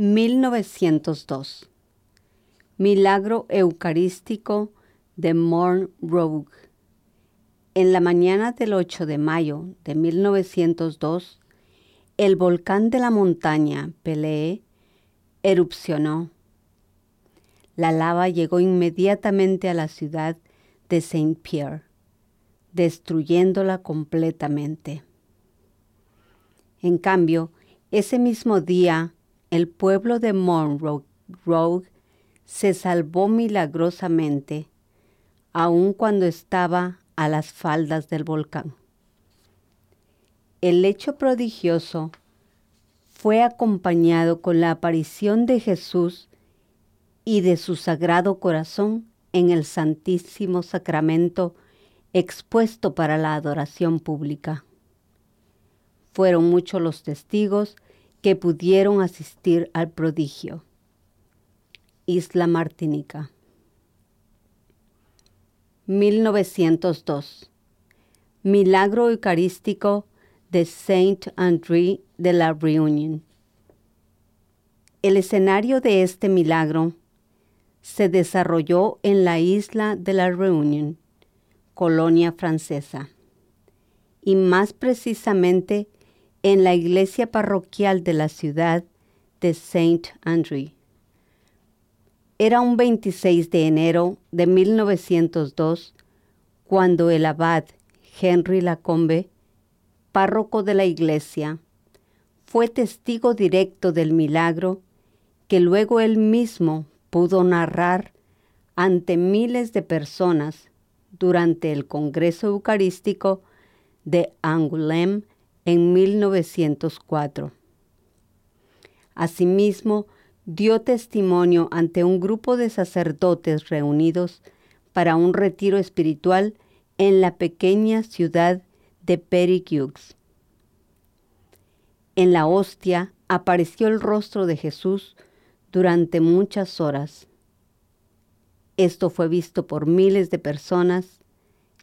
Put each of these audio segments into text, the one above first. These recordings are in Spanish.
1902. Milagro Eucarístico de Morn Rogue. En la mañana del 8 de mayo de 1902, el volcán de la montaña Pelée erupcionó. La lava llegó inmediatamente a la ciudad de Saint-Pierre, destruyéndola completamente. En cambio, ese mismo día, el pueblo de Monroe se salvó milagrosamente, aun cuando estaba a las faldas del volcán. El hecho prodigioso fue acompañado con la aparición de Jesús y de su sagrado corazón en el Santísimo Sacramento expuesto para la adoración pública. Fueron muchos los testigos que pudieron asistir al prodigio. Isla Martinica. 1902. Milagro Eucarístico de Saint André de la Réunion. El escenario de este milagro se desarrolló en la isla de la Réunion, colonia francesa, y más precisamente en la iglesia parroquial de la ciudad de Saint-André. Era un 26 de enero de 1902 cuando el abad Henry Lacombe, párroco de la iglesia, fue testigo directo del milagro que luego él mismo pudo narrar ante miles de personas durante el Congreso Eucarístico de Angoulême en 1904. Asimismo, dio testimonio ante un grupo de sacerdotes reunidos para un retiro espiritual en la pequeña ciudad de Periquiux. En la hostia apareció el rostro de Jesús durante muchas horas. Esto fue visto por miles de personas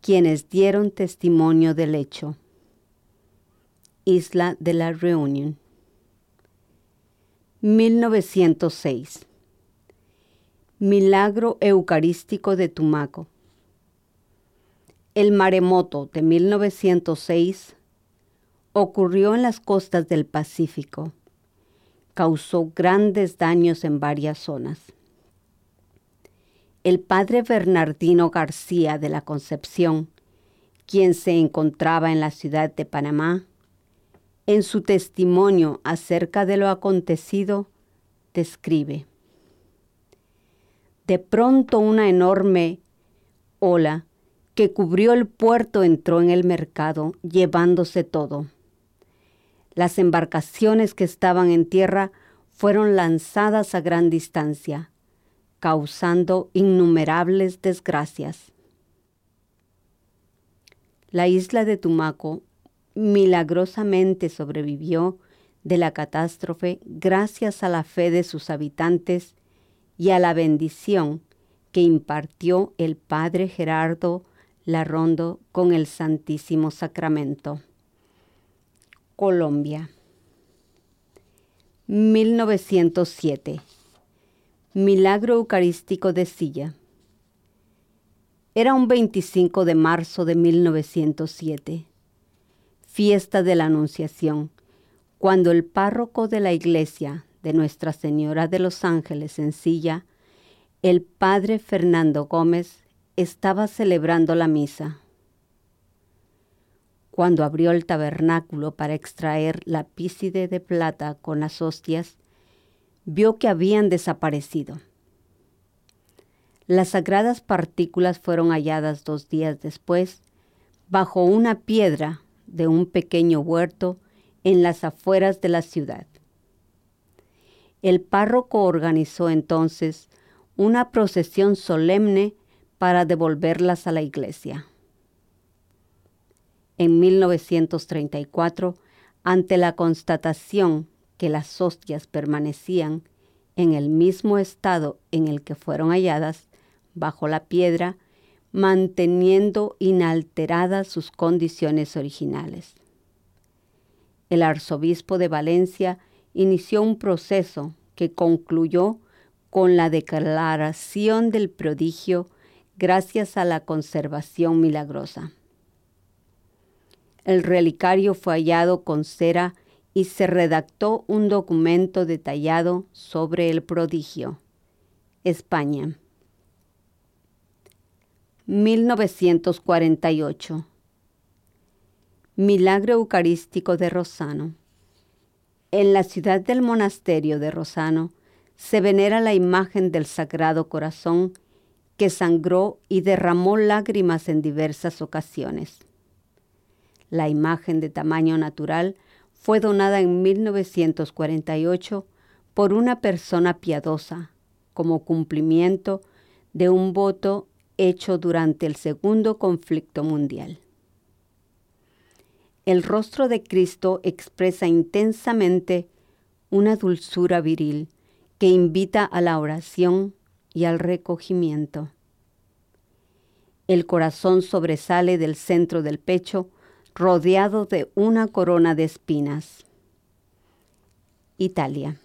quienes dieron testimonio del hecho. Isla de la Reunión. 1906 Milagro Eucarístico de Tumaco. El maremoto de 1906 ocurrió en las costas del Pacífico. Causó grandes daños en varias zonas. El padre Bernardino García de la Concepción, quien se encontraba en la ciudad de Panamá, en su testimonio acerca de lo acontecido, describe. De pronto una enorme ola que cubrió el puerto entró en el mercado, llevándose todo las embarcaciones que estaban en tierra fueron lanzadas a gran distancia, causando innumerables desgracias. La isla de Tumaco milagrosamente sobrevivió de la catástrofe gracias a la fe de sus habitantes y a la bendición que impartió el Padre Gerardo Larrondo con el Santísimo Sacramento. Colombia. 1907. Milagro Eucarístico de Silla. Era un 25 de marzo de 1907, fiesta de la Anunciación, cuando el párroco de la iglesia de Nuestra Señora de los Ángeles en Silla, el padre Fernando Gómez, estaba celebrando la misa cuando abrió el tabernáculo para extraer la pícide de plata con las hostias, vio que habían desaparecido. Las sagradas partículas fueron halladas dos días después bajo una piedra de un pequeño huerto en las afueras de la ciudad. El párroco organizó entonces una procesión solemne para devolverlas a la iglesia en 1934 ante la constatación que las hostias permanecían en el mismo estado en el que fueron halladas, bajo la piedra, manteniendo inalteradas sus condiciones originales. El arzobispo de Valencia inició un proceso que concluyó con la declaración del prodigio gracias a la conservación milagrosa. El relicario fue hallado con cera y se redactó un documento detallado sobre el prodigio. España. 1948. Milagro Eucarístico de Rosano. En la ciudad del monasterio de Rosano se venera la imagen del Sagrado Corazón que sangró y derramó lágrimas en diversas ocasiones. La imagen de tamaño natural fue donada en 1948 por una persona piadosa como cumplimiento de un voto hecho durante el segundo conflicto mundial. El rostro de Cristo expresa intensamente una dulzura viril que invita a la oración y al recogimiento. El corazón sobresale del centro del pecho rodeado de una corona de espinas. Italia.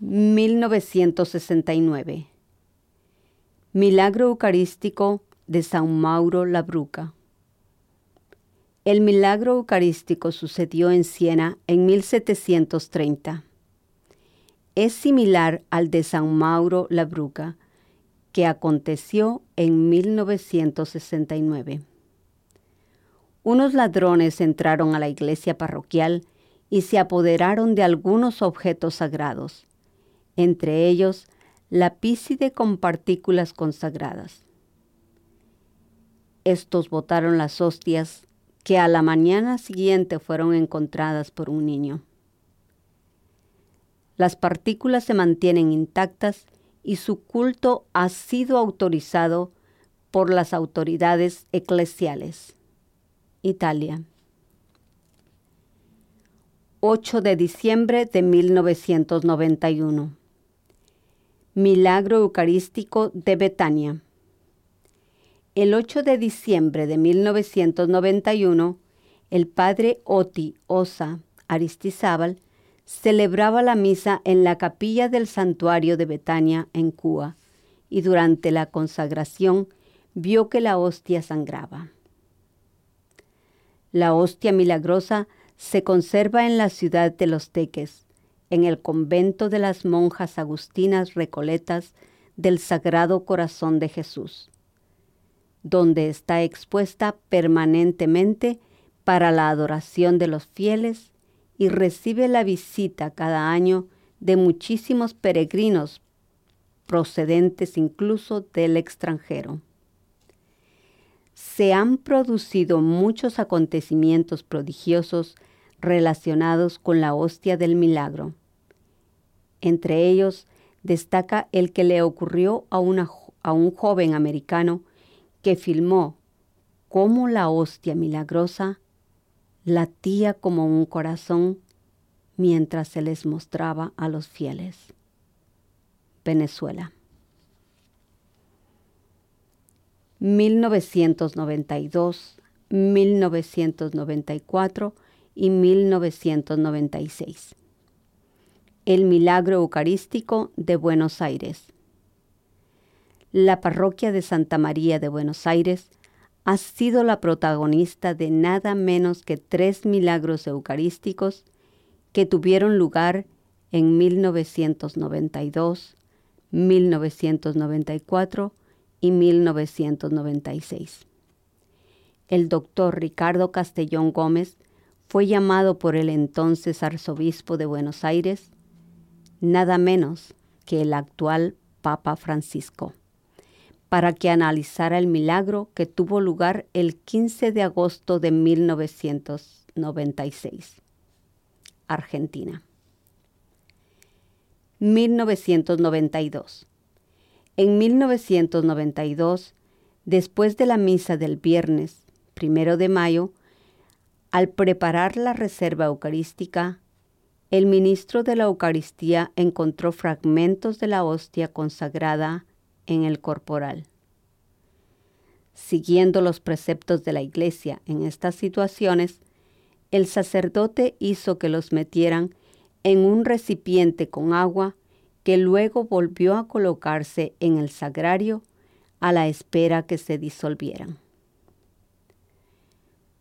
1969. Milagro Eucarístico de San Mauro Labruca. El milagro eucarístico sucedió en Siena en 1730. Es similar al de San Mauro Labruca, que aconteció en 1969. Unos ladrones entraron a la iglesia parroquial y se apoderaron de algunos objetos sagrados, entre ellos la pícide con partículas consagradas. Estos botaron las hostias que a la mañana siguiente fueron encontradas por un niño. Las partículas se mantienen intactas y su culto ha sido autorizado por las autoridades eclesiales. Italia. 8 de diciembre de 1991. Milagro Eucarístico de Betania. El 8 de diciembre de 1991, el padre Oti Osa Aristizábal celebraba la misa en la capilla del santuario de Betania en Cuba y durante la consagración vio que la hostia sangraba. La hostia milagrosa se conserva en la ciudad de Los Teques, en el convento de las monjas agustinas recoletas del Sagrado Corazón de Jesús, donde está expuesta permanentemente para la adoración de los fieles y recibe la visita cada año de muchísimos peregrinos procedentes incluso del extranjero. Se han producido muchos acontecimientos prodigiosos relacionados con la hostia del milagro. Entre ellos destaca el que le ocurrió a, a un joven americano que filmó cómo la hostia milagrosa latía como un corazón mientras se les mostraba a los fieles. Venezuela. 1992, 1994 y 1996. El Milagro Eucarístico de Buenos Aires. La parroquia de Santa María de Buenos Aires ha sido la protagonista de nada menos que tres milagros eucarísticos que tuvieron lugar en 1992, 1994 y 1996. El doctor Ricardo Castellón Gómez fue llamado por el entonces arzobispo de Buenos Aires, nada menos que el actual Papa Francisco para que analizara el milagro que tuvo lugar el 15 de agosto de 1996. Argentina. 1992. En 1992, después de la misa del viernes primero de mayo, al preparar la reserva eucarística, el ministro de la Eucaristía encontró fragmentos de la hostia consagrada en el corporal. Siguiendo los preceptos de la Iglesia en estas situaciones, el sacerdote hizo que los metieran en un recipiente con agua que luego volvió a colocarse en el sagrario a la espera que se disolvieran.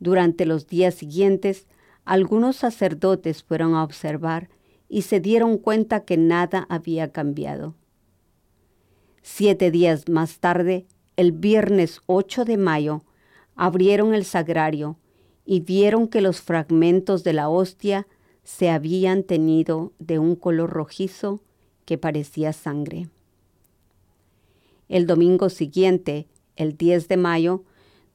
Durante los días siguientes, algunos sacerdotes fueron a observar y se dieron cuenta que nada había cambiado. Siete días más tarde, el viernes 8 de mayo, abrieron el sagrario y vieron que los fragmentos de la hostia se habían tenido de un color rojizo que parecía sangre. El domingo siguiente, el 10 de mayo,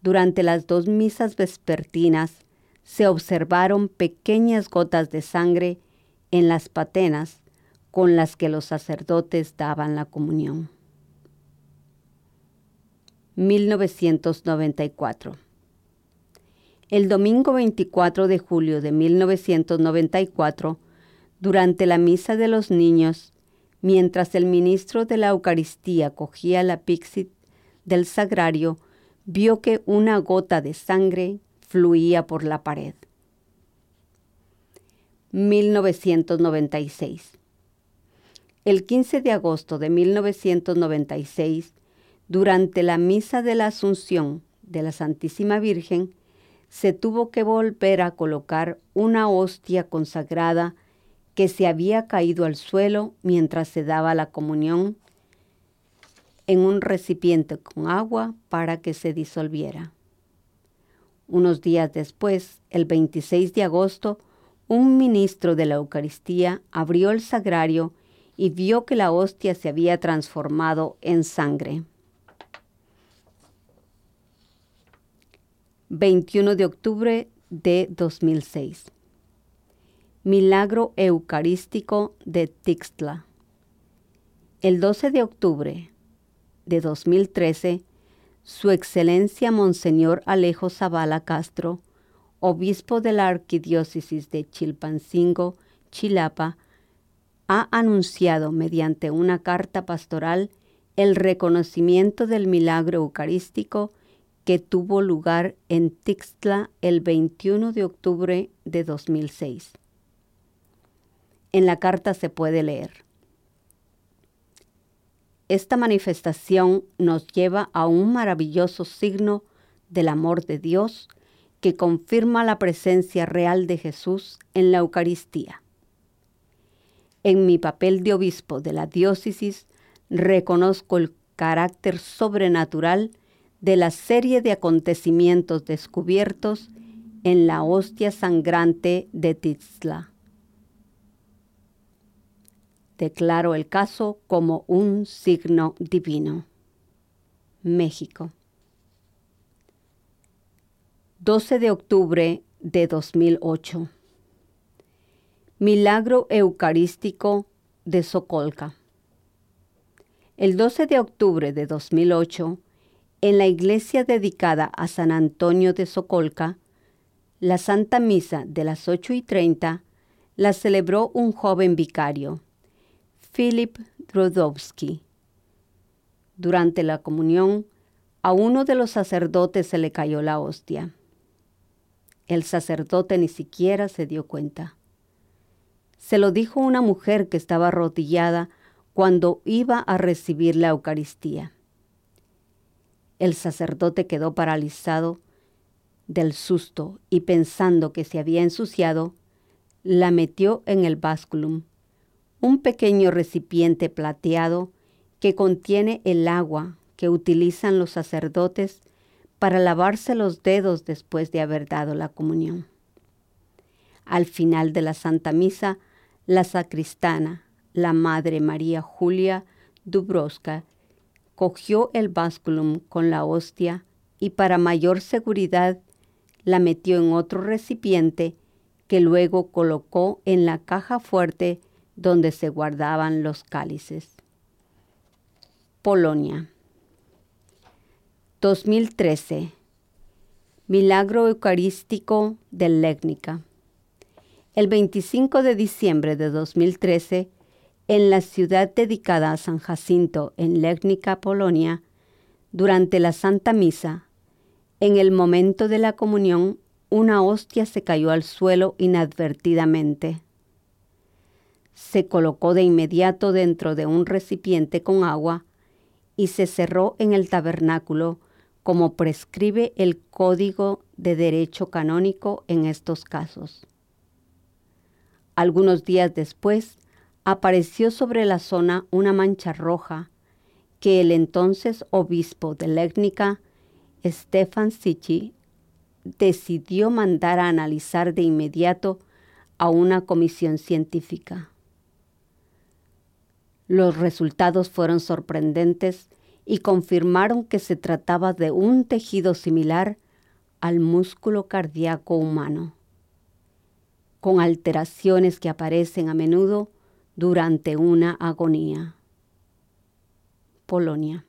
durante las dos misas vespertinas, se observaron pequeñas gotas de sangre en las patenas con las que los sacerdotes daban la comunión. 1994 El domingo 24 de julio de 1994, durante la misa de los niños, mientras el ministro de la Eucaristía cogía la pixit del sagrario, vio que una gota de sangre fluía por la pared. 1996. El 15 de agosto de 1996, durante la misa de la Asunción de la Santísima Virgen, se tuvo que volver a colocar una hostia consagrada que se había caído al suelo mientras se daba la comunión en un recipiente con agua para que se disolviera. Unos días después, el 26 de agosto, un ministro de la Eucaristía abrió el sagrario y vio que la hostia se había transformado en sangre. 21 de octubre de 2006. Milagro Eucarístico de Tixtla. El 12 de octubre de 2013, Su Excelencia Monseñor Alejo Zavala Castro, obispo de la Arquidiócesis de Chilpancingo, Chilapa, ha anunciado mediante una carta pastoral el reconocimiento del milagro eucarístico que tuvo lugar en Tixtla el 21 de octubre de 2006. En la carta se puede leer. Esta manifestación nos lleva a un maravilloso signo del amor de Dios que confirma la presencia real de Jesús en la Eucaristía. En mi papel de obispo de la diócesis reconozco el carácter sobrenatural de la serie de acontecimientos descubiertos en la hostia sangrante de Tizla. Declaro el caso como un signo divino. México. 12 de octubre de 2008. Milagro Eucarístico de Socolca. El 12 de octubre de 2008, en la iglesia dedicada a San Antonio de Socolca, la Santa Misa de las 8 y 30 la celebró un joven vicario, Philip Drodowski. Durante la comunión, a uno de los sacerdotes se le cayó la hostia. El sacerdote ni siquiera se dio cuenta. Se lo dijo una mujer que estaba arrodillada cuando iba a recibir la Eucaristía. El sacerdote quedó paralizado del susto y pensando que se había ensuciado, la metió en el básculum, un pequeño recipiente plateado que contiene el agua que utilizan los sacerdotes para lavarse los dedos después de haber dado la comunión. Al final de la Santa Misa, la sacristana, la Madre María Julia Dubroska, cogió el básculum con la hostia y para mayor seguridad la metió en otro recipiente que luego colocó en la caja fuerte donde se guardaban los cálices. Polonia. 2013. Milagro Eucarístico de Lécnica. El 25 de diciembre de 2013, en la ciudad dedicada a San Jacinto en Lécnica, Polonia, durante la Santa Misa, en el momento de la comunión, una hostia se cayó al suelo inadvertidamente. Se colocó de inmediato dentro de un recipiente con agua y se cerró en el tabernáculo como prescribe el Código de Derecho Canónico en estos casos. Algunos días después, apareció sobre la zona una mancha roja que el entonces obispo de Legnica, Stefan Sichi, decidió mandar a analizar de inmediato a una comisión científica. Los resultados fueron sorprendentes y confirmaron que se trataba de un tejido similar al músculo cardíaco humano, con alteraciones que aparecen a menudo durante una agonía. Polonia.